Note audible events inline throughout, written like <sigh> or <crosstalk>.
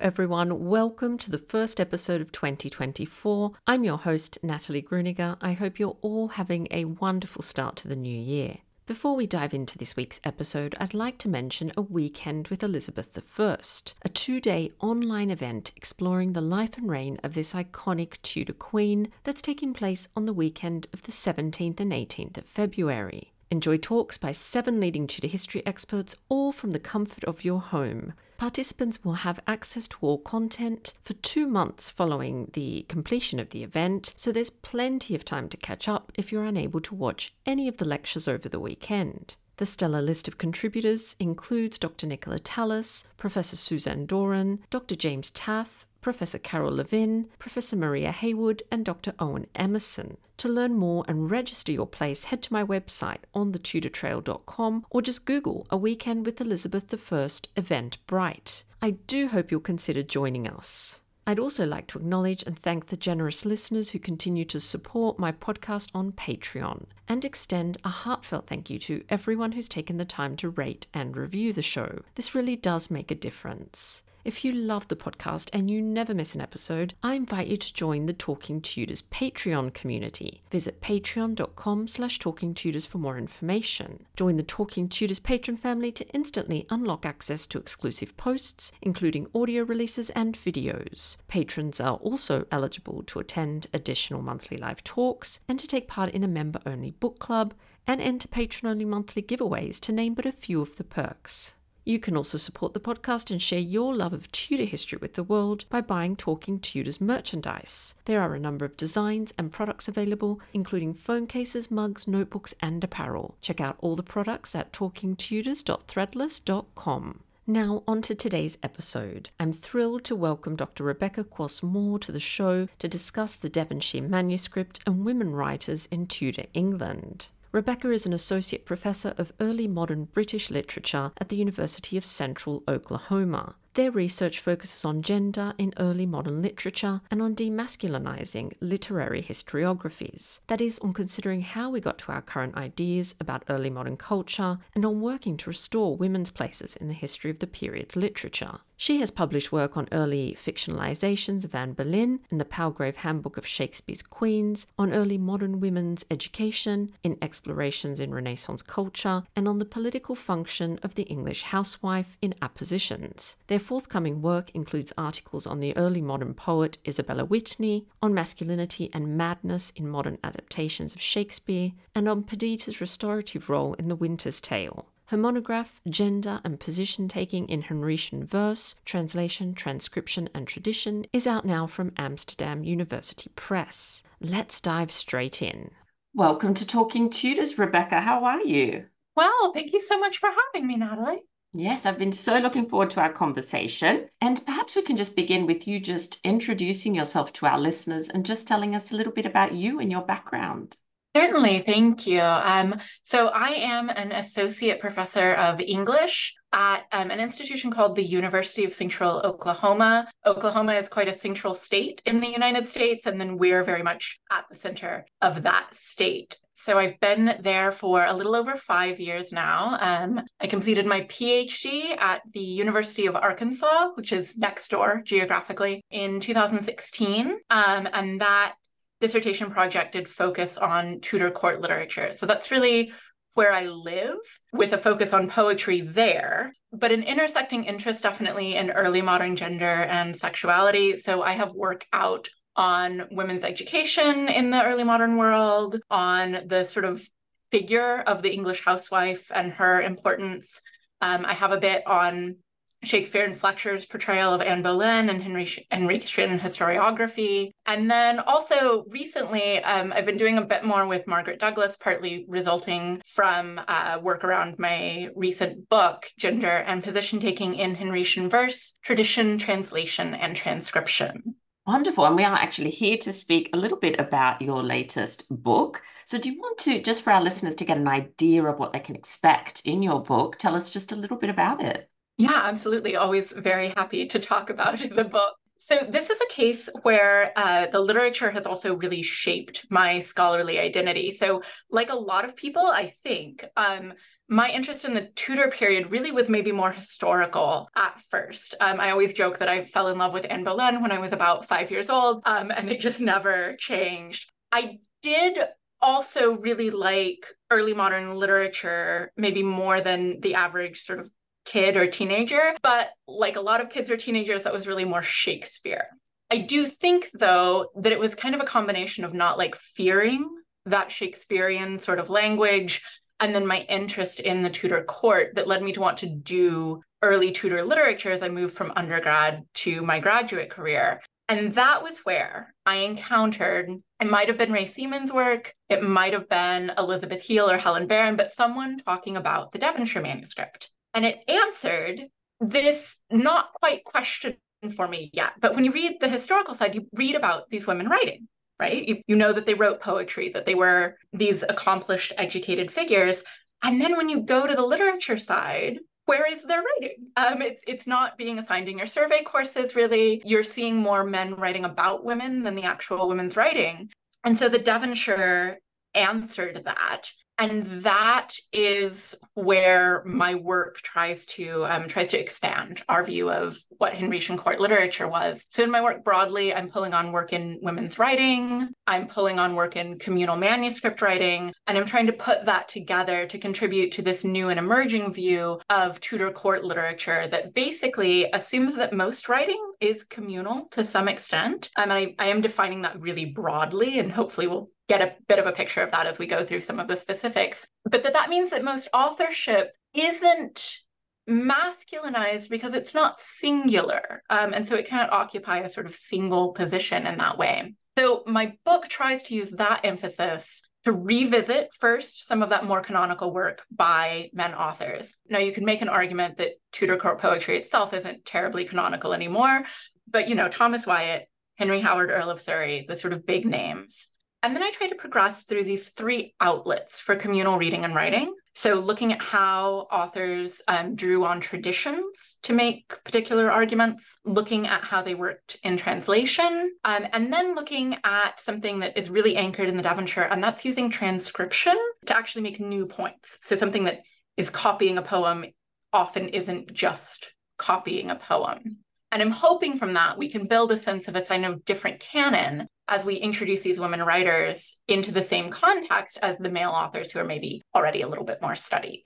Everyone. Welcome to the first episode of 2024. I'm your host, Natalie Grueninger. I hope you're all having a wonderful start to the new year. Before we dive into this week's episode, I'd like to mention A Weekend with Elizabeth I, a two day online event exploring the life and reign of this iconic Tudor queen that's taking place on the weekend of the 17th and 18th of February. Enjoy talks by seven leading Tudor history experts, all from the comfort of your home. Participants will have access to all content for two months following the completion of the event, so there's plenty of time to catch up if you're unable to watch any of the lectures over the weekend. The stellar list of contributors includes Dr. Nicola Tallis, Professor Suzanne Doran, Dr. James Taff, Professor Carole Levin, Professor Maria Hayward, and Dr. Owen Emmerson. To learn more and register your place, head to my website on thetudortrail.com or just Google A Weekend with Elizabeth I Eventbrite. I do hope you'll consider joining us. I'd also like to acknowledge and thank the generous listeners who continue to support my podcast on Patreon and extend a heartfelt thank you to everyone who's taken the time to rate and review the show. This really does make a difference. If you love the podcast and you never miss an episode, I invite you to join the Talking Tudors Patreon community. Visit patreon.com slash talking tudors for more information. Join the Talking Tudors patron family to instantly unlock access to exclusive posts, including audio releases and videos. Patrons are also eligible to attend additional monthly live talks and to take part in a member-only book club and enter patron-only monthly giveaways to name but a few of the perks. You can also support the podcast and share your love of Tudor history with the world by buying Talking Tudors merchandise. There are a number of designs and products available, including phone cases, mugs, notebooks, and apparel. Check out all the products at talkingtudors.threadless.com. Now, on to today's episode. I'm thrilled to welcome Dr. Rebecca Quoss Moore to the show to discuss the Devonshire manuscript and women writers in Tudor England. Rebecca is an associate professor of early modern British literature at the University of Central Oklahoma. Their research focuses on gender in early modern literature and on demasculinizing literary historiographies. That is, on considering how we got to our current ideas about early modern culture and on working to restore women's places in the history of the period's literature. She has published work on early fictionalizations of Anne Boleyn in the Palgrave Handbook of Shakespeare's Queens, on early modern women's education, in explorations in Renaissance culture, and on the political function of the English housewife in Appositions. Their forthcoming work includes articles on the early modern poet Isabella Whitney, on masculinity and madness in modern adaptations of Shakespeare, and on Perdita's restorative role in The Winter's Tale. Her monograph, Gender and Position Taking in Henrician Verse, Translation, Transcription and Tradition, is out now from Amsterdam University Press. Let's dive straight in. Welcome to Talking Tudors, Rebecca. How are you? Well, thank you so much for having me, Natalie. Yes, I've been so looking forward to our conversation. And perhaps we can just begin with you just introducing yourself to our listeners and just telling us a little bit about you and your background. Certainly, thank you. Um, so I am an associate professor of English at um, an institution called the University of Central Oklahoma. Oklahoma is quite a central state in the United States, and then we're very much at the center of that state. So I've been there for a little over five years now. Um, I completed my PhD at the University of Arkansas, which is next door geographically, in 2016. Um, and that dissertation project did focus on Tudor court literature. So that's really where I live with a focus on poetry there. but an intersecting interest definitely in early modern gender and sexuality. So I have work out on women's education in the early modern world, on the sort of figure of the English housewife and her importance. Um, I have a bit on Shakespeare and Fletcher's portrayal of Anne Boleyn and Henry Henrician historiography. And then also recently, um, I've been doing a bit more with Margaret Douglas, partly resulting from uh, work around my recent book, Gender and Position Taking in Henrician Verse Tradition, Translation, and Transcription. Wonderful. And we are actually here to speak a little bit about your latest book. So, do you want to, just for our listeners to get an idea of what they can expect in your book, tell us just a little bit about it? Yeah, absolutely. Always very happy to talk about <laughs> the book. So, this is a case where uh, the literature has also really shaped my scholarly identity. So, like a lot of people, I think, um, my interest in the Tudor period really was maybe more historical at first. Um, I always joke that I fell in love with Anne Boleyn when I was about five years old, um, and it just never changed. I did also really like early modern literature, maybe more than the average sort of kid or teenager, but like a lot of kids or teenagers, that was really more Shakespeare. I do think, though, that it was kind of a combination of not like fearing that Shakespearean sort of language and then my interest in the Tudor court that led me to want to do early Tudor literature as I moved from undergrad to my graduate career. And that was where I encountered, it might have been Ray Siemens' work, it might have been Elizabeth Heale or Helen Baron, but someone talking about the Devonshire manuscript. And it answered this not quite question for me yet. But when you read the historical side, you read about these women writing, right? You, you know that they wrote poetry, that they were these accomplished, educated figures. And then when you go to the literature side, where is their writing? Um, it's it's not being assigned in your survey courses. Really, you're seeing more men writing about women than the actual women's writing. And so the Devonshire answered that and that is where my work tries to um, tries to expand our view of what Henrician court literature was. So in my work broadly, I'm pulling on work in women's writing, I'm pulling on work in communal manuscript writing, and I'm trying to put that together to contribute to this new and emerging view of Tudor court literature that basically assumes that most writing is communal to some extent. Um, and I, I am defining that really broadly, and hopefully we'll get a bit of a picture of that as we go through some of the specifics. But that that means that most authorship isn't masculinized because it's not singular. Um, and so it can't occupy a sort of single position in that way. So my book tries to use that emphasis to revisit first some of that more canonical work by men authors. Now, you can make an argument that Tudor court poetry itself isn't terribly canonical anymore, but you know, Thomas Wyatt, Henry Howard, Earl of Surrey, the sort of big names. And then I try to progress through these three outlets for communal reading and writing. So, looking at how authors um, drew on traditions to make particular arguments, looking at how they worked in translation, um, and then looking at something that is really anchored in the Devonshire, and that's using transcription to actually make new points. So, something that is copying a poem often isn't just copying a poem. And I'm hoping from that we can build a sense of a kind of different canon as we introduce these women writers into the same context as the male authors who are maybe already a little bit more studied.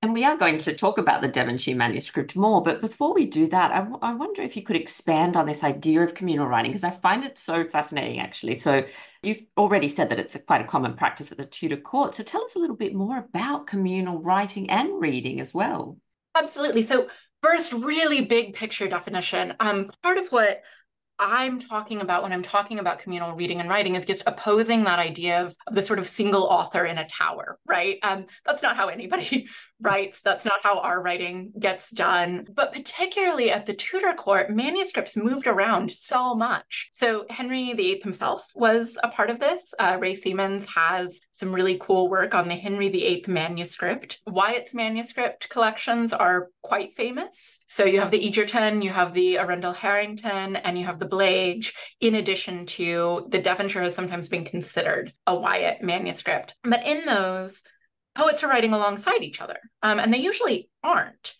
And we are going to talk about the Devonshire manuscript more, but before we do that, I, w- I wonder if you could expand on this idea of communal writing, because I find it so fascinating, actually. So, you've already said that it's a, quite a common practice at the Tudor court. So, tell us a little bit more about communal writing and reading as well. Absolutely. So, first, really big picture definition. Um, part of what I'm talking about when I'm talking about communal reading and writing is just opposing that idea of, the sort of single author in a tower, right? Um, that's not how anybody <laughs> writes. That's not how our writing gets done. But particularly at the Tudor court, manuscripts moved around so much. So Henry VIII himself was a part of this. Uh, Ray Siemens has some really cool work on the Henry VIII manuscript. Wyatt's manuscript collections are quite famous. So you have the Egerton, you have the Arundel Harington, and you have the Blage, in addition to the Devonshire has sometimes been considered a Wyatt manuscript. But in those, poets are writing alongside each other, um, and they usually aren't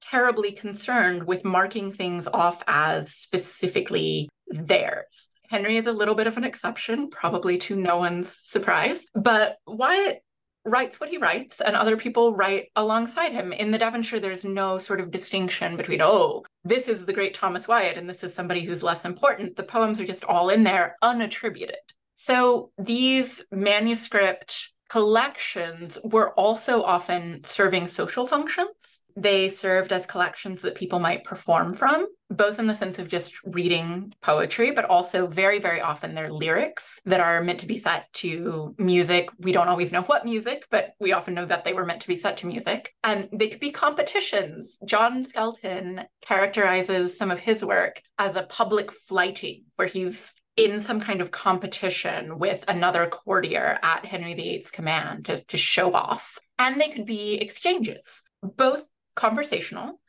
terribly concerned with marking things off as specifically theirs. Henry is a little bit of an exception, probably to no one's surprise, but Wyatt writes what he writes and other people write alongside him. In the Devonshire, there's no sort of distinction between, oh, this is the great Thomas Wyatt and this is somebody who's less important. The poems are just all in there, unattributed. So these manuscript collections were also often serving social functions they served as collections that people might perform from, both in the sense of just reading poetry, but also very, very often they're lyrics that are meant to be set to music. We don't always know what music, but we often know that they were meant to be set to music. And they could be competitions. John Skelton characterizes some of his work as a public flyting, where he's in some kind of competition with another courtier at Henry VIII's command to, to show off. And they could be exchanges both conversational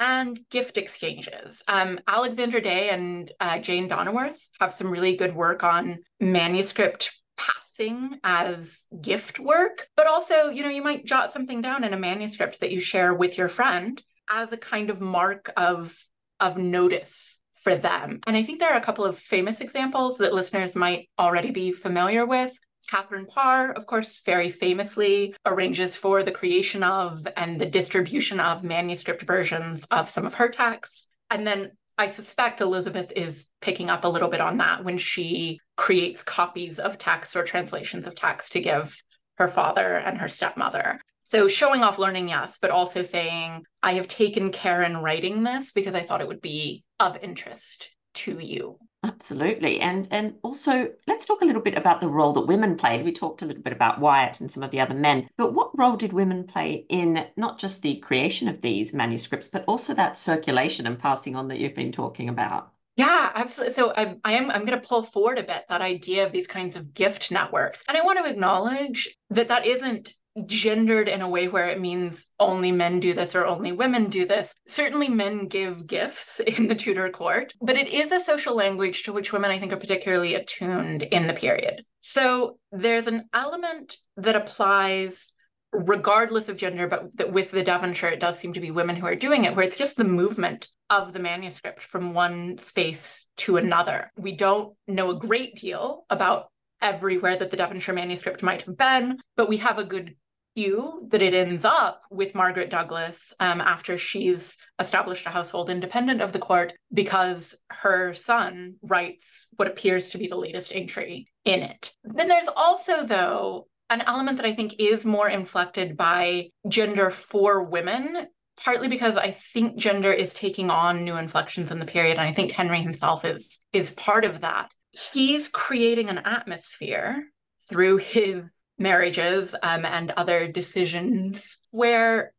and gift exchanges. Um, Day and uh, Jane Donawerth have some really good work on manuscript passing as gift work, but also, you know, you might jot something down in a manuscript that you share with your friend as a kind of mark of of notice for them. And I think there are a couple of famous examples that listeners might already be familiar with. Catherine Parr, of course, very famously arranges for the creation of and the distribution of manuscript versions of some of her texts. And then I suspect Elizabeth is picking up a little bit on that when she creates copies of texts or translations of texts to give her father and her stepmother. So showing off learning, yes, but also saying, I have taken care in writing this because I thought it would be of interest to you. Absolutely. And and also let's talk a little bit about the role that women played. We talked a little bit about Wyatt and some of the other men, but what role did women play in not just the creation of these manuscripts, but also that circulation and passing on that you've been talking about? Yeah, absolutely. So I, I am I'm going to pull forward a bit that idea of these kinds of gift networks, and I want to acknowledge that that isn't gendered in a way where it means only men do this or only women do this. Certainly, men give gifts <laughs> in the Tudor court, but it is a social language to which women, I think, are particularly attuned in the period. So there's an element that applies regardless of gender, but that with the Devonshire, it does seem to be women who are doing it, where it's just the movement of the manuscript from one space to another. We don't know a great deal about everywhere that the Devonshire manuscript might have been, but we have a good cue that it ends up with Margaret Douglas um, after she's established a household independent of the court because her son writes what appears to be the latest entry in it. Then there's also, though, an element that I think is more inflected by gender for women. Partly because I think gender is taking on new inflections in the period, and I think Henry himself is is part of that. He's creating an atmosphere through his marriages um, and other decisions where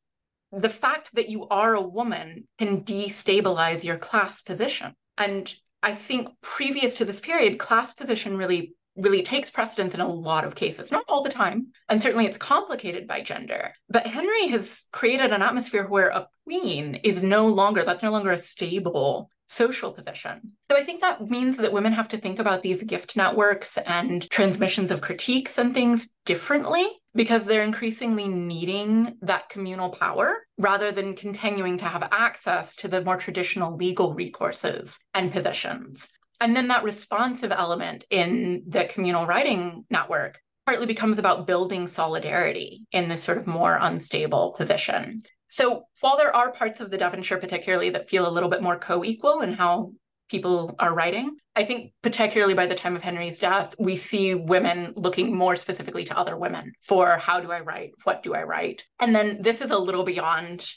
the fact that you are a woman can destabilize your class position. And I think previous to this period, class position really really takes precedence in a lot of cases, not all the time. And certainly it's complicated by gender. But Henry has created an atmosphere where a queen is no longer, that's no longer a stable social position. So I think that means that women have to think about these gift networks and transmissions of critiques and things differently because they're increasingly needing that communal power rather than continuing to have access to the more traditional legal recourses and positions. And then that responsive element in the communal writing network partly becomes about building solidarity in this sort of more unstable position. So while there are parts of the Devonshire, particularly, that feel a little bit more co equal in how people are writing, I think, particularly by the time of Henry's death, we see women looking more specifically to other women for how do I write? What do I write? And then this is a little beyond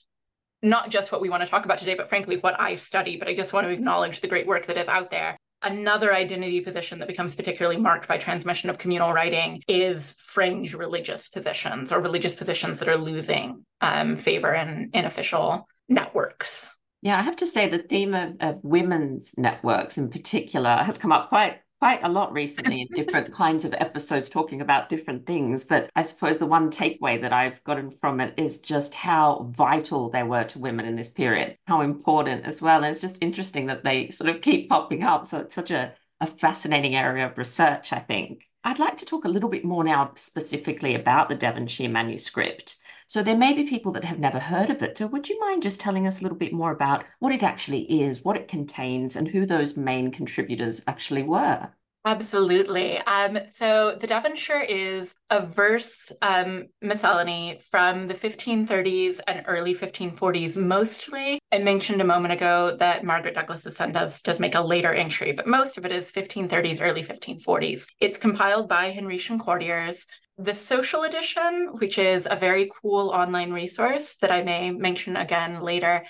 not just what we want to talk about today, but frankly, what I study. But I just want to acknowledge the great work that is out there Another identity position that becomes particularly marked by transmission of communal writing is fringe religious positions or religious positions that are losing um, favor in, in official networks. Yeah, I have to say the theme of, of women's networks in particular has come up quite quite a lot recently in different <laughs> kinds of episodes talking about different things. But I suppose the one takeaway that I've gotten from it is just how vital they were to women in this period, how important as well. And it's just interesting that they sort of keep popping up. So it's such a, a fascinating area of research, I think. I'd like to talk a little bit more now specifically about the Devonshire manuscript. So there may be people that have never heard of it. So would you mind just telling us a little bit more about what it actually is, what it contains, and who those main contributors actually were? Absolutely. Um, so the Devonshire is a verse um, miscellany from the 1530s and early 1540s, mostly. I mentioned a moment ago that Margaret Douglas's son does, does make a later entry, but most of it is 1530s, early 1540s. It's compiled by Henrician courtiers. The social edition, which is a very cool online resource that I may mention again later,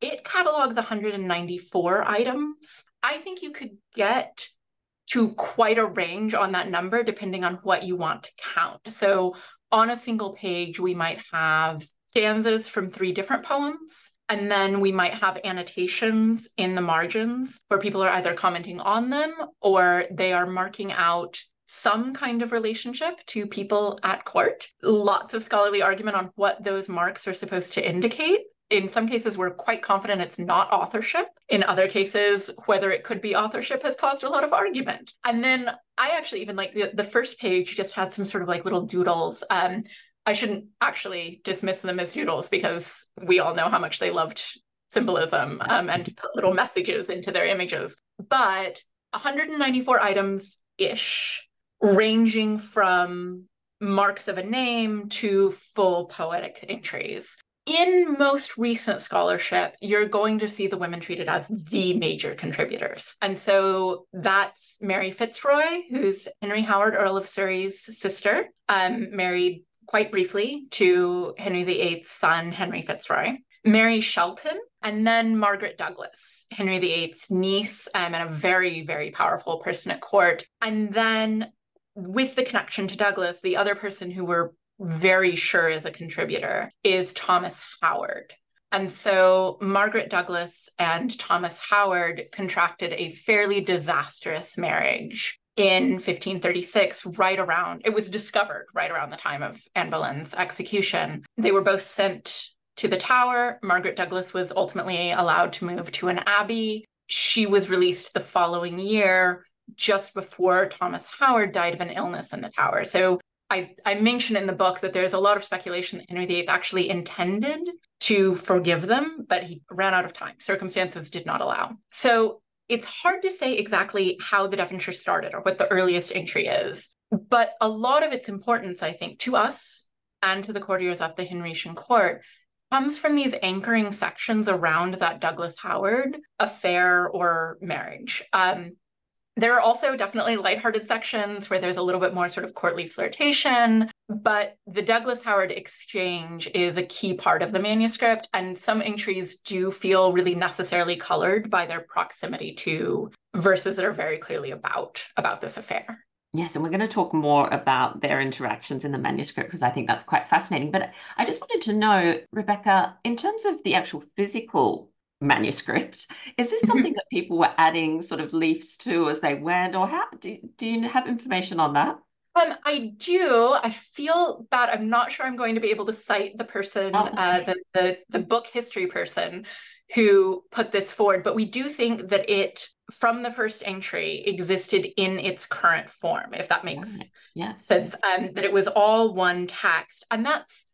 it catalogs 194 items. I think you could get to quite a range on that number depending on what you want to count. So on a single page, we might have stanzas from three different poems. And then we might have annotations in the margins where people are either commenting on them or they are marking out some kind of relationship to people at court. Lots of scholarly argument on what those marks are supposed to indicate. In some cases we're quite confident it's not authorship. In other cases whether it could be authorship has caused a lot of argument. And then i actually even like the, the first page just had some sort of like little doodles. Um i shouldn't actually dismiss them as doodles because we all know how much they loved symbolism um, and put little messages into their images. But 194 items ish ranging from marks of a name to full poetic entries in most recent scholarship, you're going to see the women treated as the major contributors. And so that's Mary Fitzroy, who's Henry Howard, Earl of Surrey's sister, um, married quite briefly to Henry VIII's son, Henry Fitzroy. Mary Shelton, and then Margaret Douglas, Henry VIII's niece, um, and a very, very powerful person at court. And then with the connection to Douglas, the other person who we're very sure is a contributor is Thomas Howard. And so Margaret Douglas and Thomas Howard contracted a fairly disastrous marriage in 1536, right around, it was discovered right around the time of Anne Boleyn's execution. They were both sent to the Tower. Margaret Douglas was ultimately allowed to move to an abbey. She was released the following year, just before Thomas Howard died of an illness in the Tower. So I, I mention in the book that there's a lot of speculation that Henry VIII actually intended to forgive them, but he ran out of time. Circumstances did not allow. So it's hard to say exactly how the Devonshire started or what the earliest entry is. But a lot of its importance, I think, to us and to the courtiers at the Henrician court comes from these anchoring sections around that Douglas Howard affair or marriage. Um, there are also definitely lighthearted sections where there's a little bit more sort of courtly flirtation, but the Douglas Howard exchange is a key part of the manuscript, and some entries do feel really necessarily colored by their proximity to verses that are very clearly about about this affair. Yes, and we're going to talk more about their interactions in the manuscript because I think that's quite fascinating. But I just wanted to know, Rebecca, in terms of the actual physical manuscript. Is this something that people were adding sort of leaves to as they went, or how do, do you have information on that? Um, I do. I feel that I'm not sure I'm going to be able to cite the person, oh, uh, the, the the book history person who put this forward, but we do think that it, from the first entry, existed in its current form, if that makes right. yes. sense. Um, that it was all one text, and that's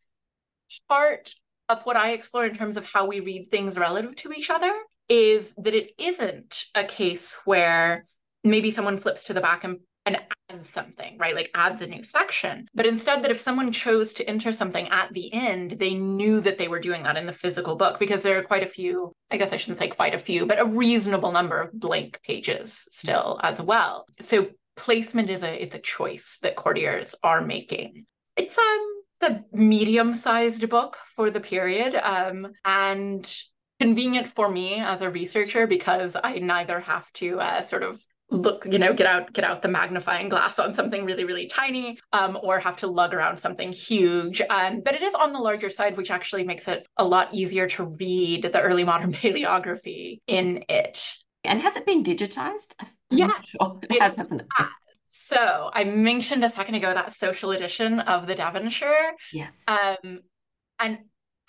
part of what I explore in terms of how we read things relative to each other is that it isn't a case where maybe someone flips to the back and, and adds something, right? Like adds a new section. But instead, that if someone chose to enter something at the end, they knew that they were doing that in the physical book because there are quite a few, I guess I shouldn't say quite a few, but a reasonable number of blank pages still as well. So placement is a it's a choice that courtiers are making. It's um it's a medium-sized book for the period, um, and convenient for me as a researcher because I neither have to uh, sort of look you know get out get out the magnifying glass on something really really tiny um, or have to lug around something huge. Um, but it is on the larger side which actually makes it a lot easier to read the early modern <laughs> paleography in it. And has it been digitized? Yes. sure. it has hasn't it so I mentioned a second ago that social edition of the Devonshire. Yes. Um, an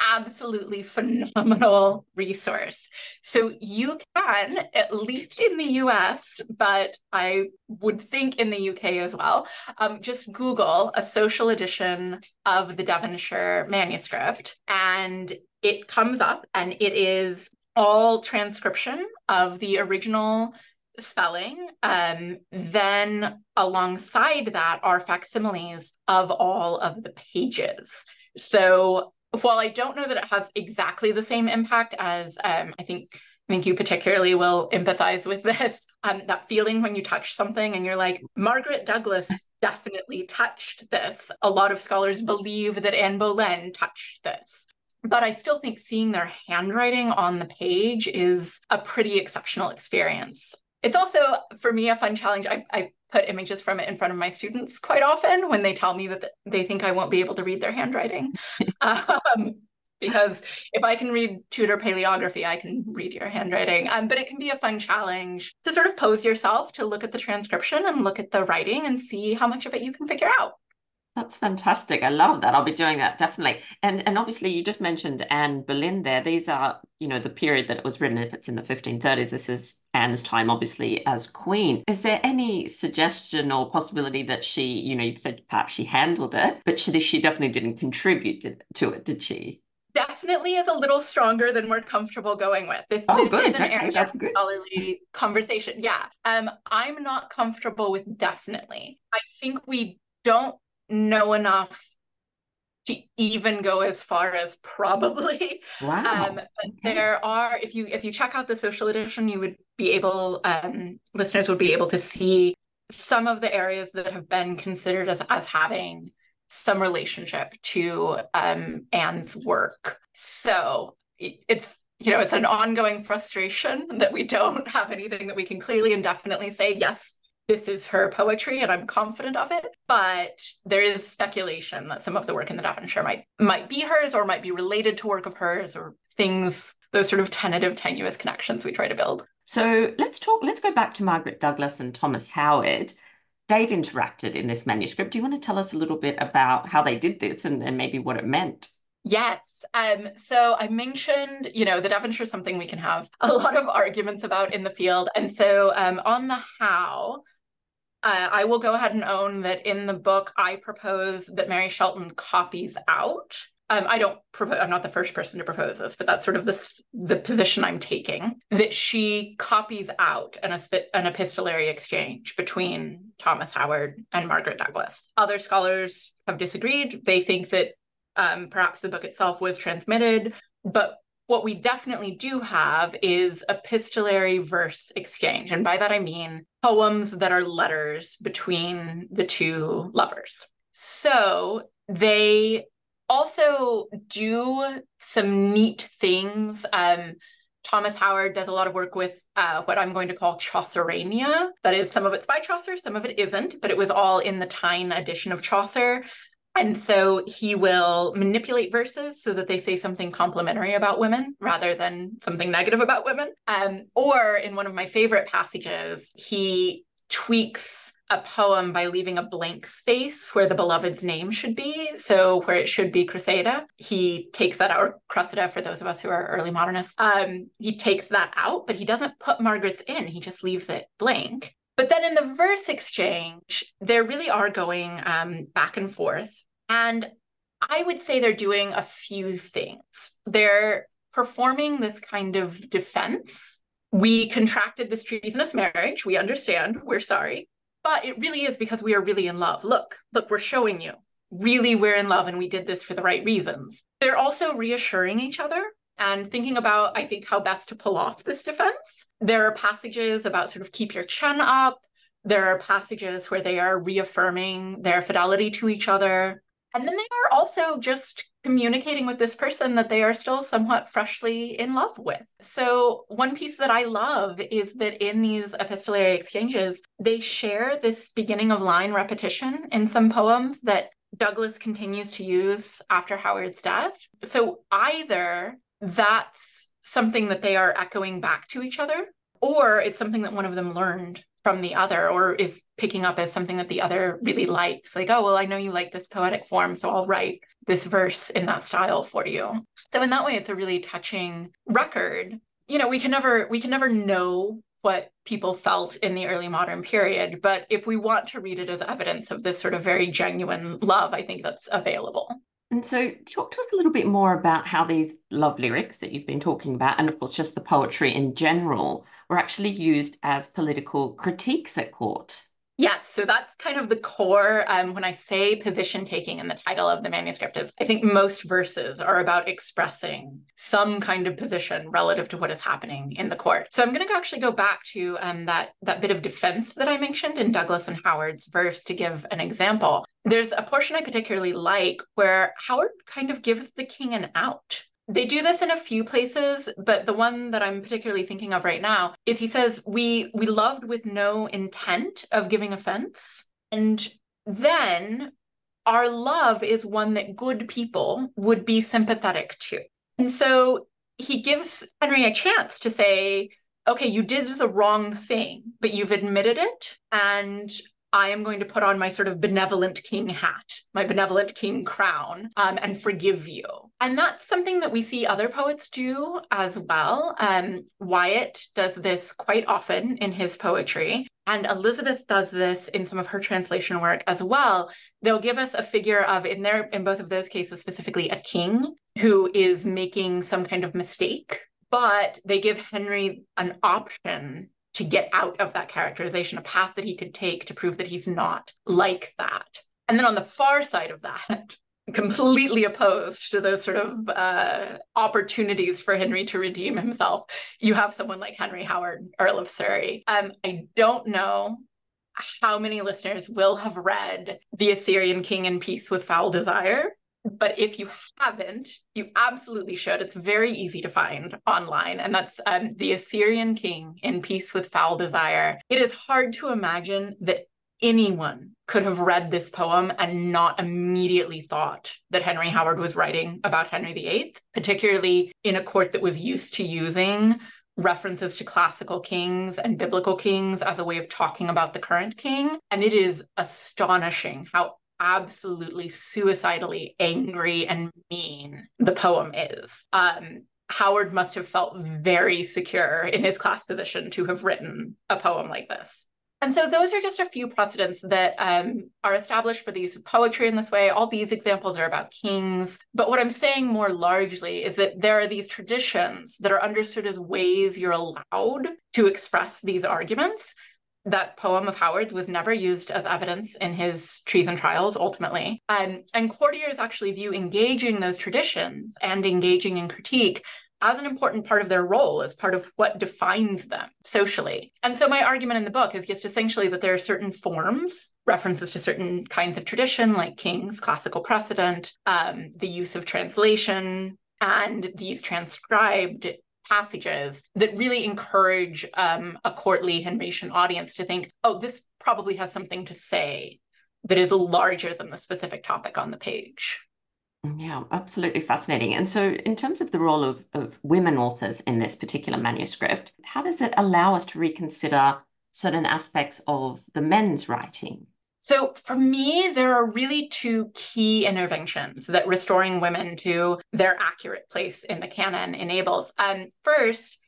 absolutely phenomenal resource. So you can, at least in the US, but I would think in the UK as well, um, just Google a social edition of the Devonshire manuscript and it comes up and it is all transcription of the original spelling. Um, then alongside that are facsimiles of all of the pages. So while I don't know that it has exactly the same impact as um, I think I think you particularly will empathize with this. Um, that feeling when you touch something and you're like, Margaret Douglas definitely touched this. A lot of scholars believe that Anne Boleyn touched this. But I still think seeing their handwriting on the page is a pretty exceptional experience. It's also, for me, a fun challenge. I, I put images from it in front of my students quite often when they tell me that they think I won't be able to read their handwriting. <laughs> um, because if I can read Tudor paleography, I can read your handwriting. Um, but it can be a fun challenge to sort of pose yourself to look at the transcription and look at the writing and see how much of it you can figure out. That's fantastic. I love that. I'll be doing that definitely. And and obviously you just mentioned Anne Boleyn there. These are, you know, the period that it was written. If it's in the 1530s, this is Anne's time, obviously, as queen. Is there any suggestion or possibility that she, you know, you've said perhaps she handled it, but she, she definitely didn't contribute to it, did she? definitely is a little stronger than we're comfortable going with. This, oh, this good. is an okay, that's good. scholarly conversation. Yeah. Um, I'm not comfortable with definitely. I think we don't know enough to even go as far as probably. <laughs> Wow. Um, okay. There are, if you if you check out the social edition, you would be able, um, listeners would be able to see some of the areas that have been considered as as having some relationship to um, Anne's work. So it's you know it's an ongoing frustration that we don't <laughs> have anything that we can clearly and definitely say yes this is her poetry and I'm confident of it. But there is speculation that some of the work in the Devonshire might might be hers or might be related to work of hers or things, those sort of tentative, tenuous connections we try to build. So let's talk, let's go back to Margaret Douglas and Thomas Howard. They've interacted in this manuscript. Do you want to tell us a little bit about how they did this and, and maybe what it meant? Yes. Um, so I mentioned, you know, the Devonshire is something we can have a lot of arguments about in the field. And so um, on the how, uh, I will go ahead and own that in the book, I propose that Mary Shelton copies out. Um, I don't propose, I'm not the first person to propose this, but that's sort of the, the position I'm taking that she copies out an, an epistolary exchange between Thomas Howard and Margaret Douglas. Other scholars have disagreed. They think that um, perhaps the book itself was transmitted, but what we definitely do have is epistolary verse exchange. And by that I mean poems that are letters between the two lovers. So they also do some neat things. Um, Thomas Howard does a lot of work with uh, what I'm going to call Chauceriana. That is, some of it's by Chaucer, some of it isn't, but it was all in the Thynne edition of Chaucer. And so he will manipulate verses so that they say something complimentary about women rather than something negative about women. Um, or in one of my favorite passages, he tweaks a poem by leaving a blank space where the beloved's name should be. So where it should be Criseyde, he takes that out, or Cressida for those of us who are early modernists. Um, he takes that out, but he doesn't put Margaret's in. He just leaves it blank. But then in the verse exchange, they really are going um, back and forth. And I would say they're doing a few things. They're performing this kind of defense. We contracted this treasonous marriage. We understand. We're sorry. But it really is because we are really in love. Look, look, we're showing you. Really, we're in love and we did this for the right reasons. They're also reassuring each other and thinking about, I think, how best to pull off this defense. There are passages about sort of keep your chin up. There are passages where they are reaffirming their fidelity to each other. And then they are also just communicating with this person that they are still somewhat freshly in love with. So, one piece that I love is that in these epistolary exchanges, they share this beginning of line repetition in some poems that Douglas continues to use after Howard's death. So, either that's something that they are echoing back to each other, or it's something that one of them learned from the other or is picking up as something that the other really likes like oh well i know you like this poetic form so i'll write this verse in that style for you. So in that way it's a really touching record. You know we can never we can never know what people felt in the early modern period but if we want to read it as evidence of this sort of very genuine love i think that's available And so, talk to us a little bit more about how these love lyrics that you've been talking about, and of course, just the poetry in general, were actually used as political critiques at court. Yes, so that's kind of the core. Um, when I say position taking in the title of the manuscript, is I think most verses are about expressing some kind of position relative to what is happening in the court. So I'm going to actually go back to um, that that bit of defense that I mentioned in Douglas and Howard's verse to give an example. There's a portion I particularly like where Howard kind of gives the king an out they do this in a few places, but the one that I'm particularly thinking of right now is he says, We we loved with no intent of giving offense. And then our love is one that good people would be sympathetic to. And so he gives Henry a chance to say, okay, you did the wrong thing, but you've admitted it. And I am going to put on my sort of benevolent king hat, my benevolent king crown, um, and forgive you. And that's something that we see other poets do as well. Um, Wyatt does this quite often in his poetry. And Elizabeth does this in some of her translation work as well. They'll give us a figure of, in their, in both of those cases, specifically a king who is making some kind of mistake, but they give Henry an option to get out of that characterization, a path that he could take to prove that he's not like that. And then on the far side of that, <laughs> completely opposed to those sort of uh, opportunities for Henry to redeem himself, you have someone like Henry Howard, Earl of Surrey. Um, I don't know how many listeners will have read The Assyrian King in Peace with Foul Desire. But if you haven't, you absolutely should. It's very easy to find online. And that's um, The Assyrian King in Peace with Foul Desire. It is hard to imagine that anyone could have read this poem and not immediately thought that Henry Howard was writing about Henry VIII, particularly in a court that was used to using references to classical kings and biblical kings as a way of talking about the current king. And it is astonishing how absolutely suicidally angry and mean the poem is. Um, Howard must have felt very secure in his class position to have written a poem like this. And so those are just a few precedents that um, are established for the use of poetry in this way. All these examples are about kings. But what I'm saying more largely is that there are these traditions that are understood as ways you're allowed to express these arguments that poem of Howard's was never used as evidence in his treason trials ultimately. Um, and courtiers actually view engaging those traditions and engaging in critique as an important part of their role, as part of what defines them socially. And so my argument in the book is just essentially that there are certain forms, references to certain kinds of tradition, like kings, classical precedent, um, the use of translation, and these transcribed passages that really encourage um, a courtly Henrician audience to think, oh, this probably has something to say that is larger than the specific topic on the page. Yeah, absolutely fascinating. And so, in terms of the role of, of women authors in this particular manuscript, how does it allow us to reconsider certain aspects of the men's writing? So, for me, there are really two key interventions that restoring women to their accurate place in the canon enables. Um, first,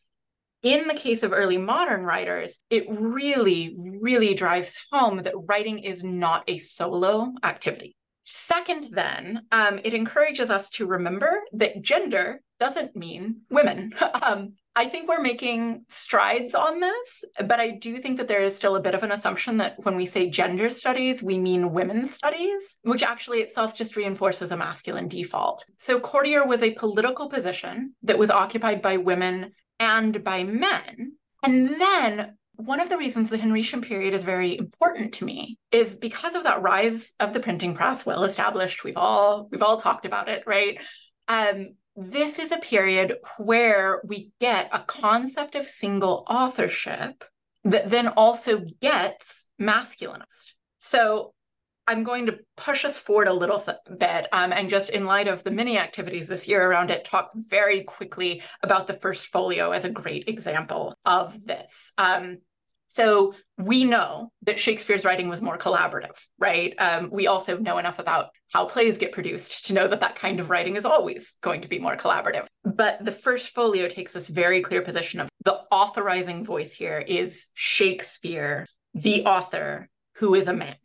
in the case of early modern writers, it really, really drives home that writing is not a solo activity. Second, then, um, it encourages us to remember that gender doesn't mean women. <laughs> um, I think we're making strides on this, but I do think that there is still a bit of an assumption that when we say gender studies, we mean women's studies, which actually itself just reinforces a masculine default. So, courtier was a political position that was occupied by women and by men. And then one of the reasons the Henrician period is very important to me is because of that rise of the printing press, well established. We've all we've all talked about it, right? Um, this is a period where we get a concept of single authorship that then also gets masculinist. So I'm going to push us forward a little bit um, and just in light of the many activities this year around it, talk very quickly about the first folio as a great example of this. Um, so we know that Shakespeare's writing was more collaborative, right? Um, we also know enough about how plays get produced to know that that kind of writing is always going to be more collaborative. But the first folio takes this very clear position of the authorizing voice here is Shakespeare, the author, who is a man.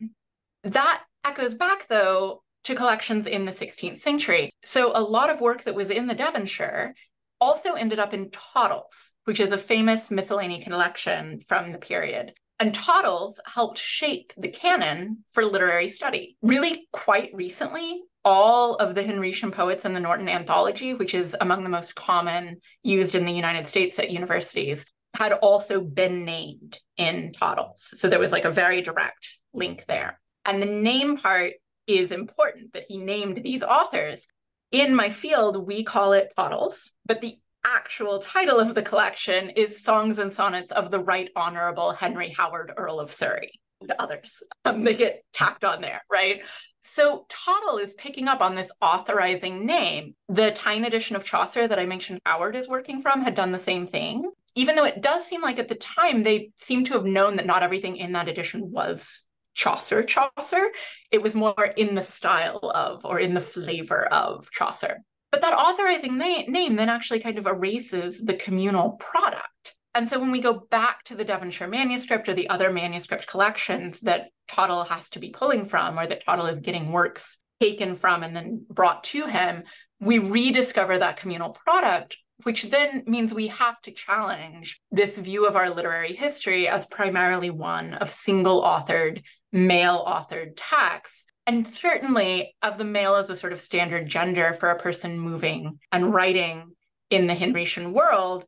That echoes back, though, to collections in the 16th century. So a lot of work that was in the Devonshire also ended up in Tottel's, which is a famous miscellany collection from the period. And Tottel's helped shape the canon for literary study. Really, quite recently, all of the Henrician poets in the Norton Anthology, which is among the most common used in the United States at universities, had also been named in Tottel's. So there was like a very direct link there. And the name part is important that he named these authors. In my field, we call it Tottel's, but the actual title of the collection is Songs and Sonnets of the Right Honorable Henry Howard, Earl of Surrey. The others, um, they get tacked on there, right? So Tottel is picking up on this authorizing name. The Thynne edition of Chaucer that I mentioned Howard is working from had done the same thing. Even though it does seem like at the time they seem to have known that not everything in that edition was Chaucer Chaucer, it was more in the style of or in the flavor of Chaucer. But that authorizing na- name then actually kind of erases the communal product. And so when we go back to the Devonshire manuscript or the other manuscript collections that Tottel has to be pulling from, or that Tottel is getting works taken from and then brought to him, we rediscover that communal product, which then means we have to challenge this view of our literary history as primarily one of single authored, male authored texts and certainly of the male as a sort of standard gender for a person moving and writing in the Henrician world,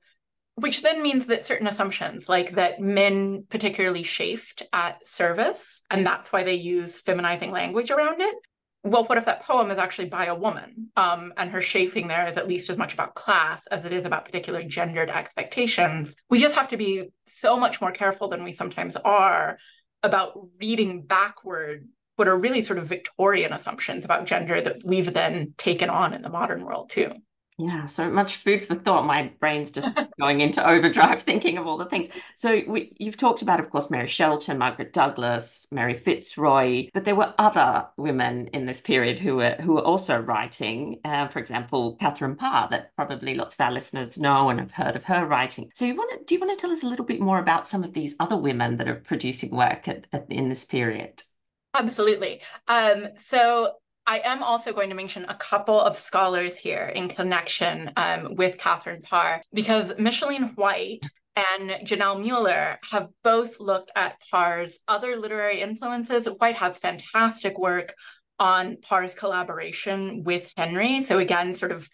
which then means that certain assumptions, like that men particularly chafed at service, and that's why they use feminizing language around it. Well, what if that poem is actually by a woman? Um, and her chafing there is at least as much about class as it is about particular gendered expectations. We just have to be so much more careful than we sometimes are about reading backward what are really sort of Victorian assumptions about gender that we've then taken on in the modern world too. Yeah, so much food for thought. My brain's just going into overdrive <laughs> thinking of all the things. So we, you've talked about, of course, Mary Shelton, Margaret Douglas, Mary Fitzroy, but there were other women in this period who were who were also writing. Uh, for example, Catherine Parr, that probably lots of our listeners know and have heard of her writing. So you want to, do you want to tell us a little bit more about some of these other women that are producing work at, at, in this period? Absolutely. Um, so I am also going to mention a couple of scholars here in connection um, with Catherine Parr, because Micheline White and Janelle Mueller have both looked at Parr's other literary influences. White has fantastic work on Parr's collaboration with Henry. So, again, sort of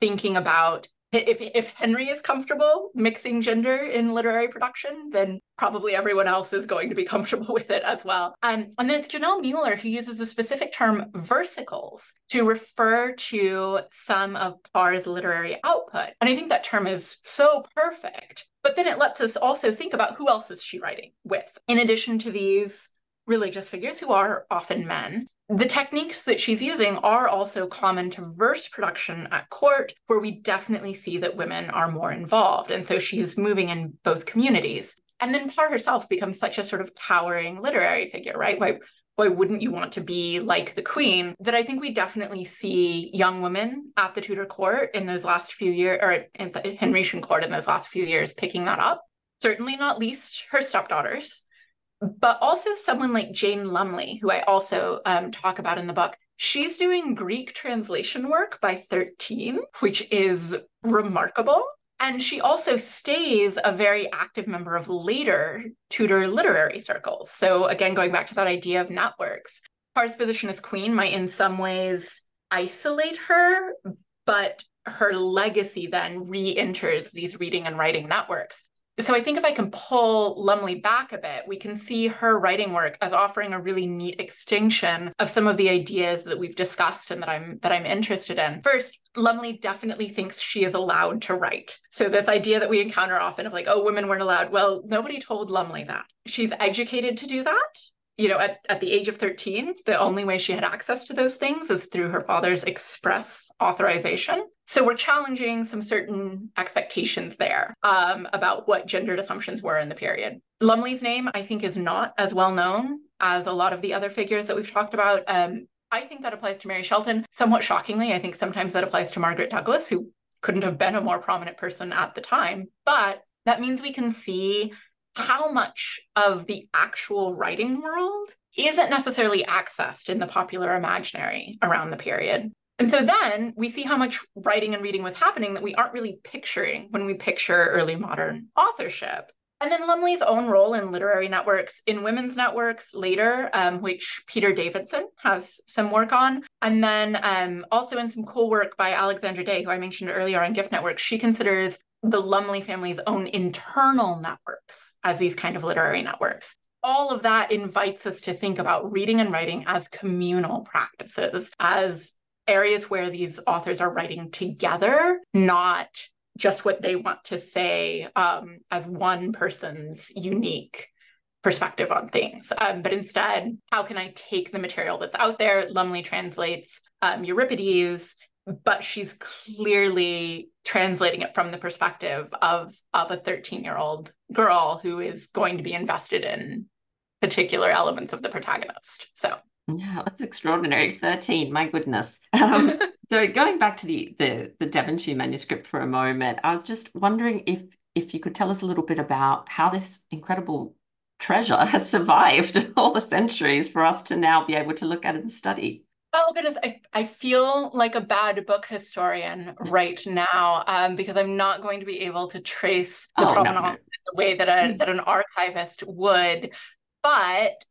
thinking about if if Henry is comfortable mixing gender in literary production, then probably everyone else is going to be <laughs> comfortable with it as well. Um, and then it's Janelle Mueller who uses a specific term, versicles, to refer to some of Parr's literary output. And I think that term is so perfect. But then it lets us also think about who else is she writing with, in addition to these religious figures who are often men the techniques that she's using are also common to verse production at court, where we definitely see that women are more involved. And so she's moving in both communities. And then Parr herself becomes such a sort of towering literary figure, right? Why, why wouldn't you want to be like the queen? That I think we definitely see young women at the Tudor court in those last few years, or in the Henrician court in those last few years, picking that up. Certainly not least her stepdaughters but also someone like Jane Lumley, who I also um, talk about in the book. She's doing Greek translation work by 13, which is remarkable. And she also stays a very active member of later Tudor literary circles. So, again, going back to that idea of networks, Parr's position as queen might in some ways isolate her, but her legacy then re enters these reading and writing networks so I think if I can pull Lumley back a bit, we can see her writing work as offering a really neat extinction of some of the ideas that we've discussed and that I'm that I'm interested in. First, Lumley definitely thinks she is allowed to write. So this idea that we encounter often of like, oh, women weren't allowed. Well, nobody told Lumley that. She's educated to do that you know, at, at the age of 13, the only way she had access to those things is through her father's express authorization. So we're challenging some certain expectations there um, about what gendered assumptions were in the period. Lumley's name, I think, is not as well known as a lot of the other figures that we've talked about. Um, I think that applies to Mary Shelton. Somewhat shockingly, I think sometimes that applies to Margaret Douglas, who couldn't have been a more prominent person at the time. But that means we can see how much of the actual writing world isn't necessarily accessed in the popular imaginary around the period. And so then we see how much writing and reading was happening that we aren't really picturing when we picture early modern authorship. And then Lumley's own role in literary networks, in women's networks later, um, which Peter Davidson has some work on. And then um, also in some cool work by Alexandra Day, who I mentioned earlier on Gift Network, she considers the Lumley family's own internal networks as these kind of literary networks. All of that invites us to think about reading and writing as communal practices, as areas where these authors are writing together, not just what they want to say um, as one person's unique perspective on things. Um, but instead, how can I take the material that's out there? Lumley translates um, Euripides, but she's clearly translating it from the perspective of, of a 13 year old girl who is going to be invested in particular elements of the protagonist. So yeah, that's extraordinary. 13, my goodness. <laughs> Um, so going back to the, the the Devonshire manuscript for a moment, I was just wondering if if you could tell us a little bit about how this incredible treasure <laughs> has survived all the centuries for us to now be able to look at and study. Oh goodness, I, I feel like a bad book historian right now um, because I'm not going to be able to trace the oh, provenance no, no. the way that a that an archivist would. But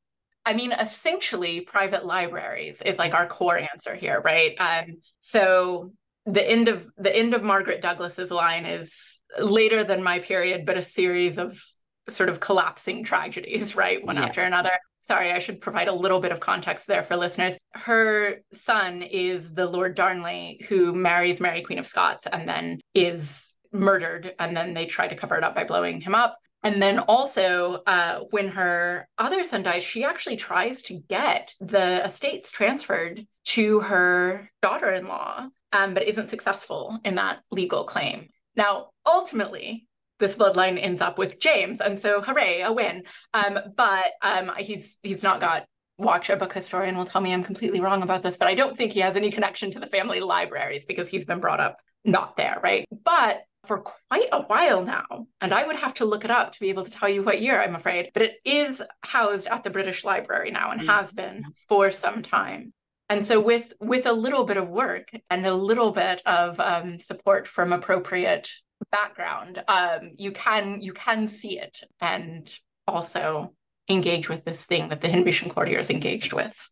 I mean, essentially, private libraries is like our core answer here, right? Um, so the end of the end of Margaret Douglas's line is later than my period, but a series of sort of collapsing tragedies, right, one yeah. after another. Sorry, I should provide a little bit of context there for listeners. Her son is the Lord Darnley, who marries Mary, Queen of Scots, and then is murdered, and then they try to cover it up by blowing him up. And then also, uh, when her other son dies, she actually tries to get the estates transferred to her daughter in law, um, but isn't successful in that legal claim. Now, ultimately, this bloodline ends up with James, and so hooray, a win. Um, but um, he's he's not got watch a book historian will tell me I'm completely wrong about this, but I don't think he has any connection to the family libraries because he's been brought up not there, right? But for quite a while now, and I would have to look it up to be able to tell you what year, I'm afraid, but it is housed at the British Library now and mm-hmm. has been for some time. And so, with with a little bit of work and a little bit of um, support from appropriate background, um, you can you can see it and also engage with this thing that the Henrician Courtier is engaged with.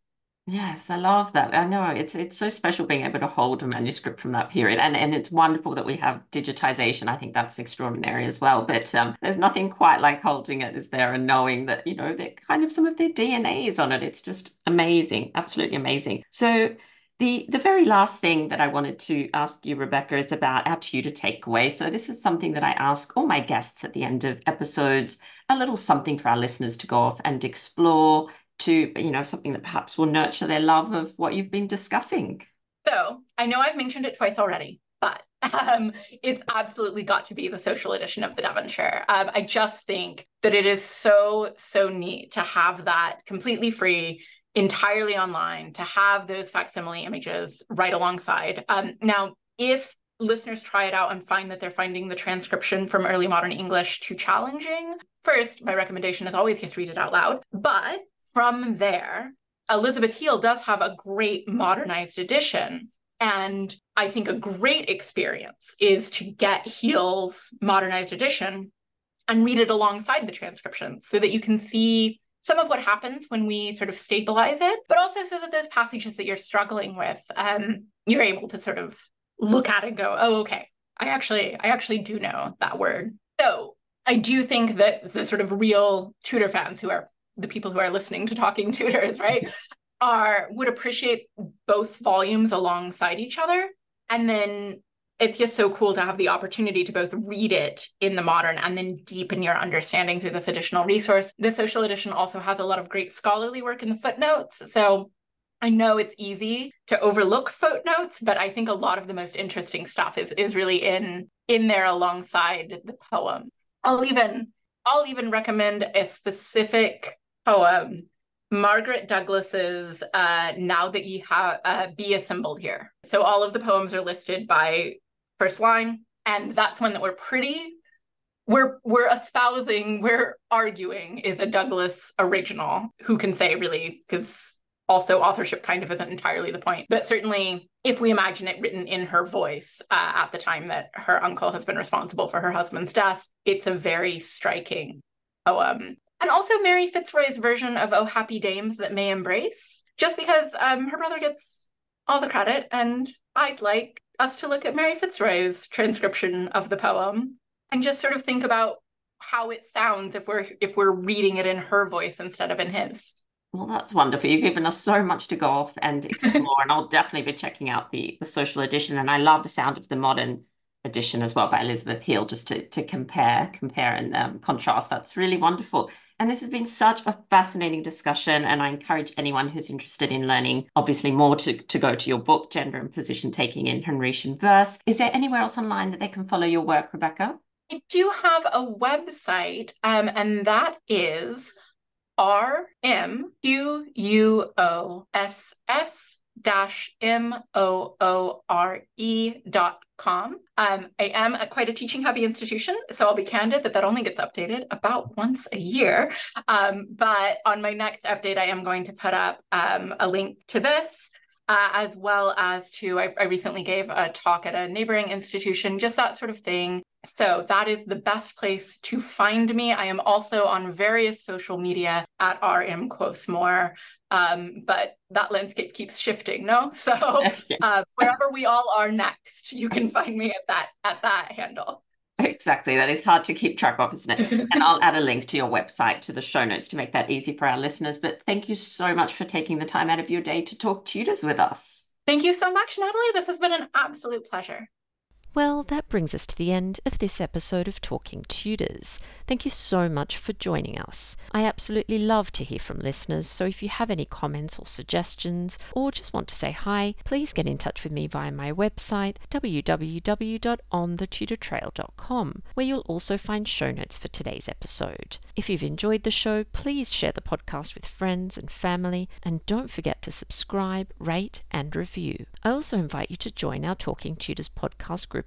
Yes, I love that. I know it's it's so special being able to hold a manuscript from that period, and and it's wonderful that we have digitization. I think that's extraordinary as well. But um, there's nothing quite like holding it, is there, and knowing that you know that kind of some of their DNA is on it. It's just amazing, absolutely amazing. So. The, the very last thing that I wanted to ask you, Rebecca, is about our Tudor takeaway. So, this is something that I ask all my guests at the end of episodes a little something for our listeners to go off and explore, to you know something that perhaps will nurture their love of what you've been discussing so i know i've mentioned it twice already but um, it's absolutely got to be the social edition of the devonshire um, i just think that it is so so neat to have that completely free entirely online to have those facsimile images right alongside um, now if listeners try it out and find that they're finding the transcription from early modern english too challenging first my recommendation is always just read it out loud but from there, Elizabeth Heale does have a great modernized edition. And I think a great experience is to get Heale's modernized edition and read it alongside the transcription so that you can see some of what happens when we sort of stabilize it, but also so that those passages that you're struggling with, um, you're able to sort of look at and go, oh, okay, I actually, I actually do know that word. So I do think that the sort of real Tudor fans who are the people who are listening to talking tudors right <laughs> are would appreciate both volumes alongside each other and then it's just so cool to have the opportunity to both read it in the modern and then deepen your understanding through this additional resource. The social edition also has a lot of great scholarly work in the footnotes. So I know it's easy to overlook footnotes, but I think a lot of the most interesting stuff is is really in in there alongside the poems. I'll even I'll even recommend a specific poem, Margaret Douglas's uh, Now That Ye Have uh, Be Assembled Here. So all of the poems are listed by first line, and that's one that we're pretty we're we're espousing, we're arguing is a Douglas original. Who can say really? Because also authorship kind of isn't entirely the point but certainly if we imagine it written in her voice uh, at the time that her uncle has been responsible for her husband's death it's a very striking poem and also mary fitzroy's version of oh happy dames that may embrace just because um, her brother gets all the credit and i'd like us to look at mary fitzroy's transcription of the poem and just sort of think about how it sounds if we're if we're reading it in her voice instead of in his well, that's wonderful. You've given us so much to go off and <laughs> explore, and I'll definitely be checking out the, the social edition. And I love the sound of the modern edition as well by Elizabeth Heale, just to to compare, compare and um, contrast. That's really wonderful. And this has been such a fascinating discussion. And I encourage anyone who's interested in learning, obviously, more to, to go to your book, Gender and Position Taking in Henrician Verse. Is there anywhere else online that they can follow your work, Rebecca? I do have a website, um, and that is R M Q U O S S dash M O O R E dot com. Um, I am a, quite a teaching heavy institution, so I'll be candid that that only gets updated about once a year. Um, but on my next update, I am going to put up um, a link to this. Uh, as well as to, I, I recently gave a talk at a neighboring institution, just that sort of thing. So that is the best place to find me. I am also on various social media at RM Quosmore. Um, but that landscape keeps shifting, no? <laughs> So <laughs> yes. uh, wherever we all are next, you can find me at that at that handle. Exactly. That is hard to keep track of, isn't it? <laughs> and I'll add a link to your website to the show notes to make that easy for our listeners. But thank you so much for taking the time out of your day to talk Tudors with us. Thank you so much, Natalie. This has been an absolute pleasure. Well, that brings us to the end of this episode of Talking Tudors. Thank you so much for joining us. I absolutely love to hear from listeners, so if you have any comments or suggestions, or just want to say hi, please get in touch with me via my website, www.onthetudortrail.com, where you'll also find show notes for today's episode. If you've enjoyed the show, please share the podcast with friends and family, and don't forget to subscribe, rate, and review. I also invite you to join our Talking Tudors podcast group